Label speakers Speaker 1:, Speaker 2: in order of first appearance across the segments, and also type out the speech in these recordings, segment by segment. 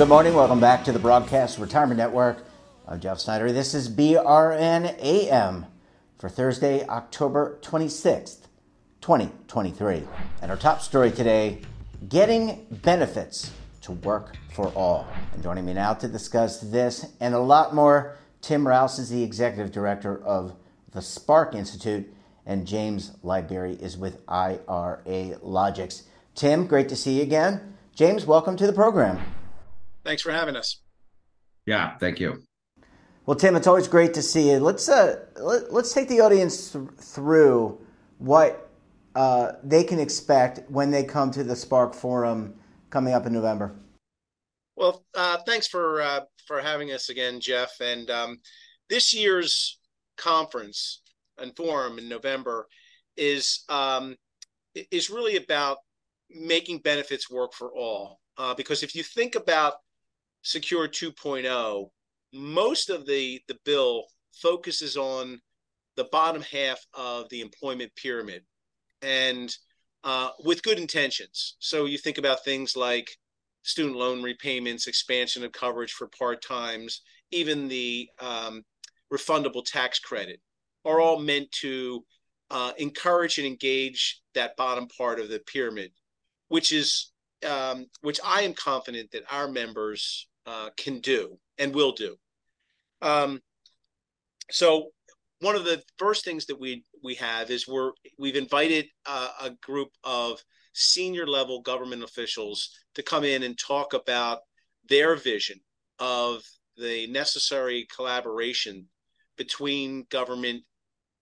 Speaker 1: good morning. Welcome back to the Broadcast Retirement Network. I'm Jeff Snyder. This is BRN AM for Thursday, October 26th, 2023. And our top story today getting benefits to work for all. And joining me now to discuss this and a lot more, Tim Rouse is the executive director of the Spark Institute, and James Libery is with IRALOGIX. Tim, great to see you again. James, welcome to the program.
Speaker 2: Thanks for having us.
Speaker 3: Yeah, thank you.
Speaker 1: Well, Tim, it's always great to see you. Let's uh, let, us take the audience th- through what uh, they can expect when they come to the Spark Forum coming up in November.
Speaker 2: Well, uh, thanks for uh, for having us again, Jeff. And um, this year's conference and forum in November is um, is really about making benefits work for all. Uh, because if you think about Secure 2.0, most of the the bill focuses on the bottom half of the employment pyramid, and uh, with good intentions. So you think about things like student loan repayments, expansion of coverage for part times, even the um, refundable tax credit, are all meant to uh, encourage and engage that bottom part of the pyramid, which is um, which I am confident that our members uh, can do and will do. Um, so one of the first things that we we have is we're we've invited uh, a group of senior level government officials to come in and talk about their vision of the necessary collaboration between government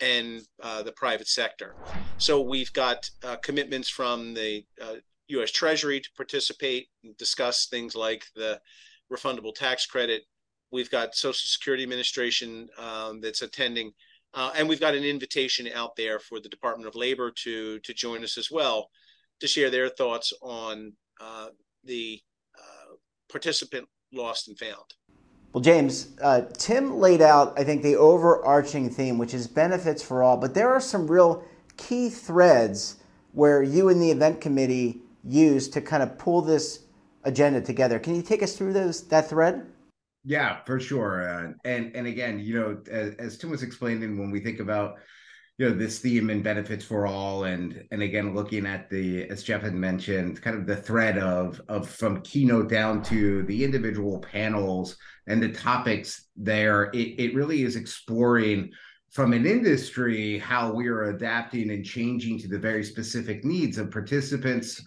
Speaker 2: and uh, the private sector. So we've got uh, commitments from the U.S. Treasury to participate and discuss things like the refundable tax credit. We've got Social Security Administration um, that's attending, uh, and we've got an invitation out there for the Department of Labor to to join us as well to share their thoughts on uh, the uh, participant lost and found.
Speaker 1: Well, James, uh, Tim laid out, I think, the overarching theme, which is benefits for all, but there are some real key threads where you and the event committee use to kind of pull this agenda together. Can you take us through those that thread?
Speaker 3: Yeah, for sure. Uh, and and again, you know, as, as Tim was explaining, when we think about you know this theme and benefits for all and and again looking at the as jeff had mentioned kind of the thread of of from keynote down to the individual panels and the topics there it, it really is exploring from an industry how we are adapting and changing to the very specific needs of participants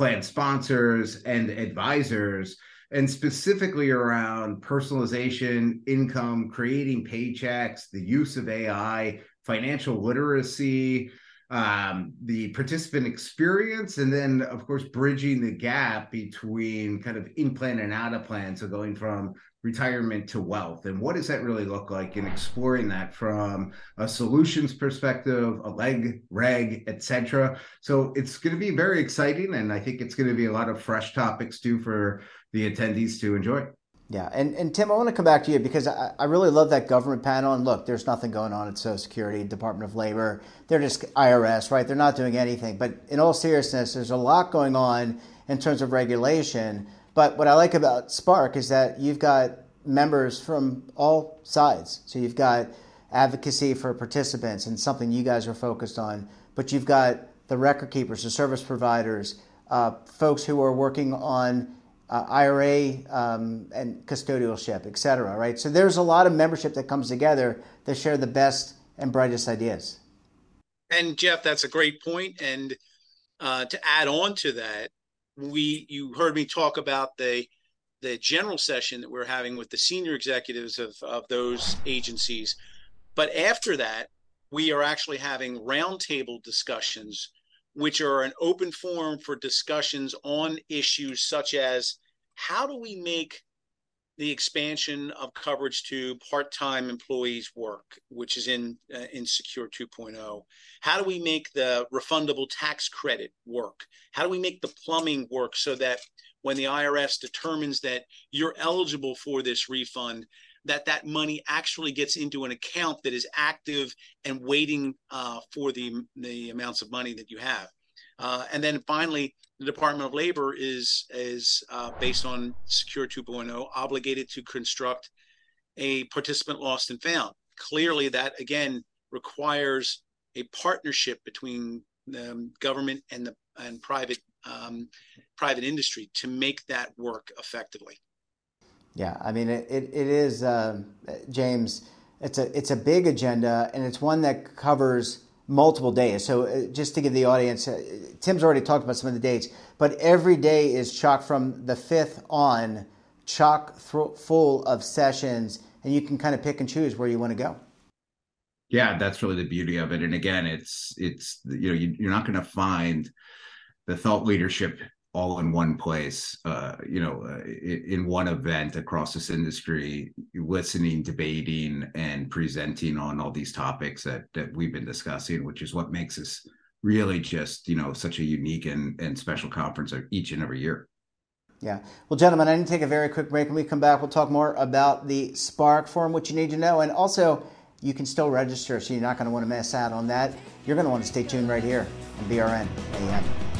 Speaker 3: plan sponsors and advisors and specifically around personalization income creating paychecks the use of ai financial literacy, um, the participant experience, and then, of course, bridging the gap between kind of in plan and out of plan. So going from retirement to wealth and what does that really look like and exploring that from a solutions perspective a leg reg etc so it's going to be very exciting and i think it's going to be a lot of fresh topics too for the attendees to enjoy
Speaker 1: yeah, and, and Tim, I want to come back to you because I, I really love that government panel. And look, there's nothing going on at Social Security, Department of Labor. They're just IRS, right? They're not doing anything. But in all seriousness, there's a lot going on in terms of regulation. But what I like about Spark is that you've got members from all sides. So you've got advocacy for participants and something you guys are focused on. But you've got the record keepers, the service providers, uh, folks who are working on uh, IRA um, and custodialship, et cetera, right? So there's a lot of membership that comes together to share the best and brightest ideas.
Speaker 2: And Jeff, that's a great point. And uh, to add on to that, we you heard me talk about the the general session that we're having with the senior executives of, of those agencies. But after that, we are actually having roundtable discussions which are an open forum for discussions on issues such as how do we make the expansion of coverage to part-time employees work, which is in uh, in Secure 2.0. How do we make the refundable tax credit work? How do we make the plumbing work so that when the IRS determines that you're eligible for this refund, that that money actually gets into an account that is active and waiting uh, for the the amounts of money that you have. Uh, and then finally, the Department of Labor is is uh, based on Secure 2.0 obligated to construct a participant lost and found. Clearly, that again requires a partnership between the government and the and private um, private industry to make that work effectively.
Speaker 1: Yeah, I mean it. It, it is uh, James. It's a it's a big agenda, and it's one that covers multiple days. So uh, just to give the audience, uh, Tim's already talked about some of the dates, but every day is chock from the fifth on, chock th- full of sessions, and you can kind of pick and choose where you want to go.
Speaker 3: Yeah, that's really the beauty of it. And again, it's it's you know you, you're not going to find the thought leadership all in one place, uh, you know, uh, in one event across this industry, listening, debating, and presenting on all these topics that that we've been discussing, which is what makes us really just you know such a unique and, and special conference each and every year.
Speaker 1: Yeah. Well, gentlemen, I need to take a very quick break. When we come back, we'll talk more about the Spark Forum, what you need to know, and also you can still register, so you're not going to want to miss out on that. You're going to want to stay tuned right here on BRN AM.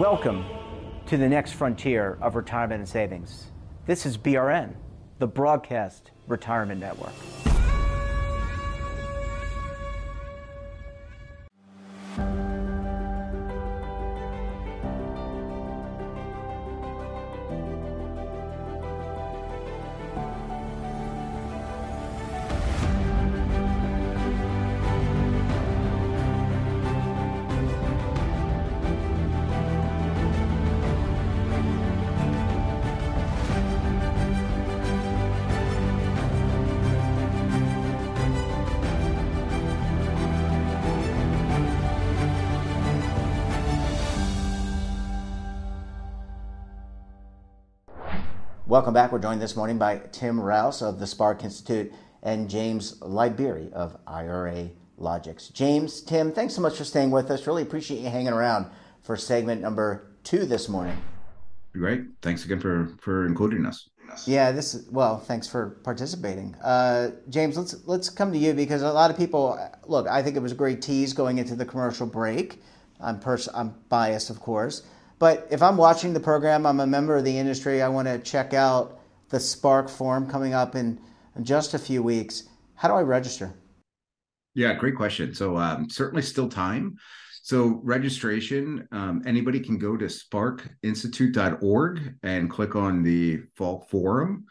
Speaker 1: Welcome to the next frontier of retirement and savings. This is BRN, the Broadcast Retirement Network. Welcome back. We're joined this morning by Tim Rouse of the Spark Institute and James Liberi of IRA Logics. James, Tim, thanks so much for staying with us. Really appreciate you hanging around for segment number two this morning.
Speaker 3: Great. Thanks again for for including us.
Speaker 1: Yeah, this is well. Thanks for participating, uh, James. Let's let's come to you because a lot of people look. I think it was a great tease going into the commercial break. I'm pers- I'm biased, of course. But if I'm watching the program, I'm a member of the industry, I want to check out the Spark Forum coming up in, in just a few weeks. How do I register?
Speaker 3: Yeah, great question. So um, certainly still time. So registration, um, anybody can go to sparkinstitute.org and click on the fall forum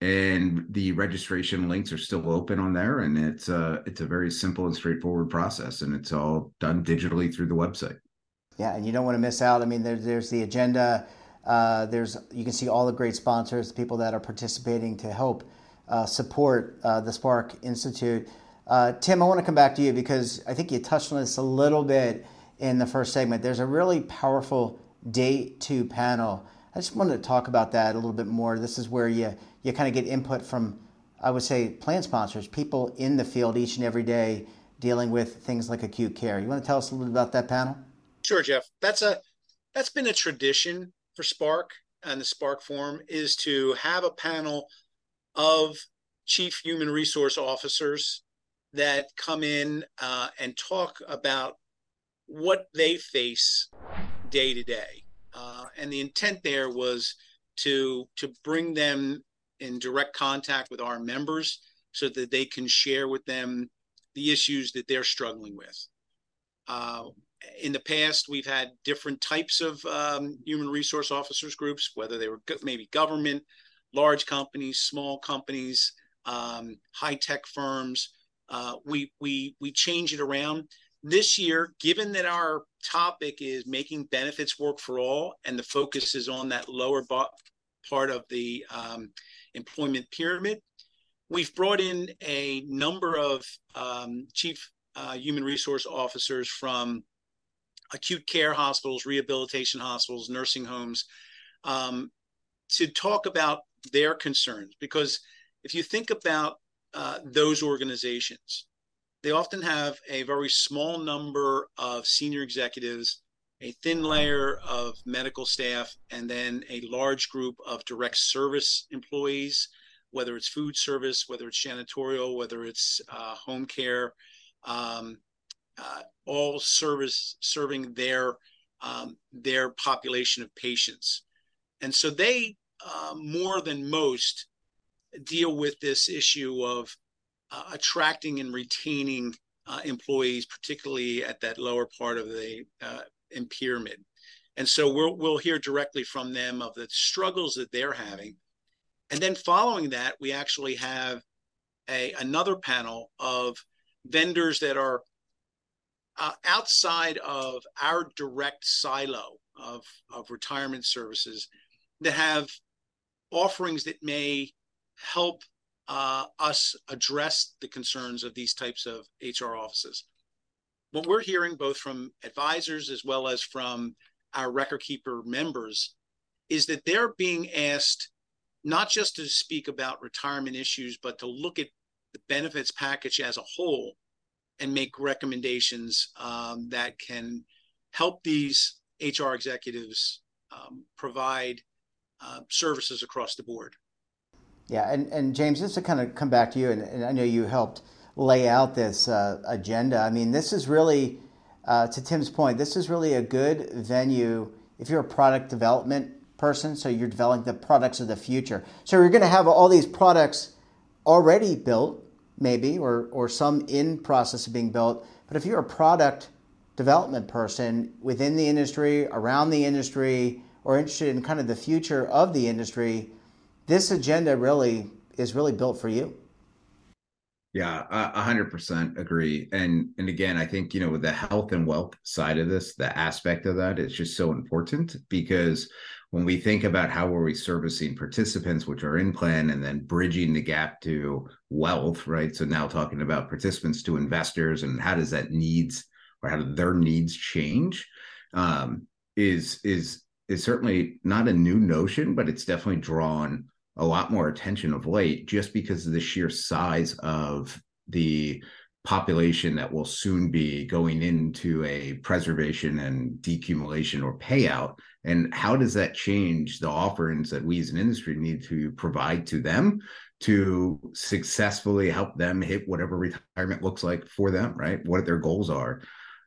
Speaker 3: and the registration links are still open on there and it's a it's a very simple and straightforward process and it's all done digitally through the website
Speaker 1: yeah, and you don't want to miss out. I mean, there, there's the agenda. Uh, there's you can see all the great sponsors, people that are participating to help uh, support uh, the Spark Institute. Uh, Tim, I want to come back to you because I think you touched on this a little bit in the first segment. There's a really powerful day two panel. I just wanted to talk about that a little bit more. This is where you you kind of get input from I would say, plan sponsors, people in the field each and every day dealing with things like acute care. You want to tell us a little bit about that panel?
Speaker 2: Sure, Jeff. That's a that's been a tradition for Spark and the Spark Forum is to have a panel of chief human resource officers that come in uh, and talk about what they face day to day. Uh, and the intent there was to to bring them in direct contact with our members so that they can share with them the issues that they're struggling with. Uh, in the past, we've had different types of um, human resource officers groups, whether they were maybe government, large companies, small companies, um, high tech firms. Uh, we we we change it around this year. Given that our topic is making benefits work for all, and the focus is on that lower part of the um, employment pyramid, we've brought in a number of um, chief uh, human resource officers from acute care hospitals, rehabilitation hospitals, nursing homes, um, to talk about their concerns. Because if you think about uh, those organizations, they often have a very small number of senior executives, a thin layer of medical staff, and then a large group of direct service employees, whether it's food service, whether it's janitorial, whether it's uh, home care, um, uh, all service serving their um, their population of patients, and so they uh, more than most deal with this issue of uh, attracting and retaining uh, employees, particularly at that lower part of the uh, pyramid. And so we'll we'll hear directly from them of the struggles that they're having, and then following that, we actually have a another panel of vendors that are uh, outside of our direct silo of, of retirement services that have offerings that may help uh, us address the concerns of these types of HR offices. What we're hearing both from advisors as well as from our record keeper members is that they're being asked not just to speak about retirement issues, but to look at the benefits package as a whole and make recommendations um, that can help these HR executives um, provide uh, services across the board.
Speaker 1: Yeah, and, and James, just to kind of come back to you, and, and I know you helped lay out this uh, agenda. I mean, this is really, uh, to Tim's point, this is really a good venue if you're a product development person, so you're developing the products of the future. So you're going to have all these products already built maybe, or, or some in process of being built. But if you're a product development person within the industry, around the industry, or interested in kind of the future of the industry, this agenda really is really built for you.
Speaker 3: Yeah, a hundred percent agree. And and again, I think you know with the health and wealth side of this, the aspect of that is just so important because when we think about how are we servicing participants which are in plan and then bridging the gap to wealth right? So now talking about participants to investors and how does that needs or how do their needs change um, is is is certainly not a new notion but it's definitely drawn a lot more attention of late just because of the sheer size of the population that will soon be going into a preservation and decumulation or payout? And how does that change the offerings that we as an industry need to provide to them to successfully help them hit whatever retirement looks like for them right? What their goals are.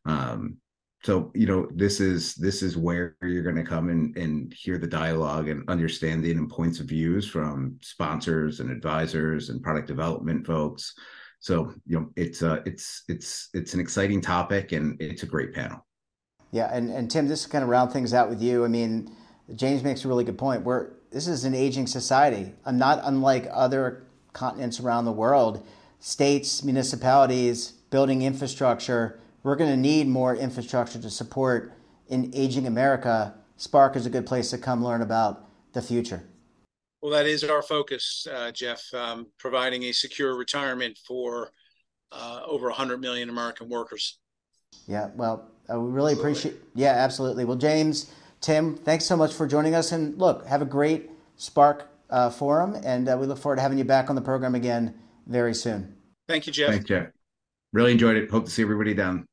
Speaker 3: Um, so you know this is this is where you're going to come and, and hear the dialogue and understanding and points of views from sponsors and advisors and product development folks so you know it's uh it's it's it's an exciting topic and it's a great panel
Speaker 1: yeah, and, and Tim, just to kind of round things out with you, I mean, James makes a really good point. We're this is an aging society. I'm not unlike other continents around the world. States, municipalities, building infrastructure. We're going to need more infrastructure to support in aging America. Spark is a good place to come learn about the future.
Speaker 2: Well, that is our focus, uh, Jeff, um, providing a secure retirement for uh, over 100 million American workers.
Speaker 1: Yeah, well, uh, we really appreciate. Yeah, absolutely. Well, James, Tim, thanks so much for joining us. And look, have a great Spark uh, forum, and uh, we look forward to having you back on the program again very soon.
Speaker 2: Thank you, Jeff.
Speaker 3: Thanks, Jeff. Really enjoyed it. Hope to see everybody down.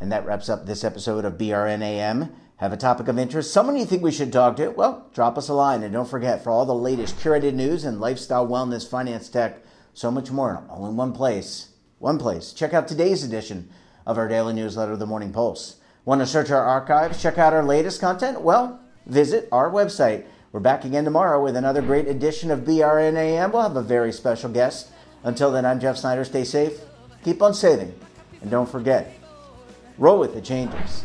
Speaker 1: And that wraps up this episode of BRNAM. Have a topic of interest, someone you think we should talk to? Well, drop us a line. And don't forget, for all the latest curated news and lifestyle, wellness, finance, tech, so much more, all in one place. One place. Check out today's edition of our daily newsletter, The Morning Pulse. Want to search our archives, check out our latest content? Well, visit our website. We're back again tomorrow with another great edition of BRNAM. We'll have a very special guest. Until then, I'm Jeff Snyder. Stay safe, keep on saving, and don't forget, roll with the changes.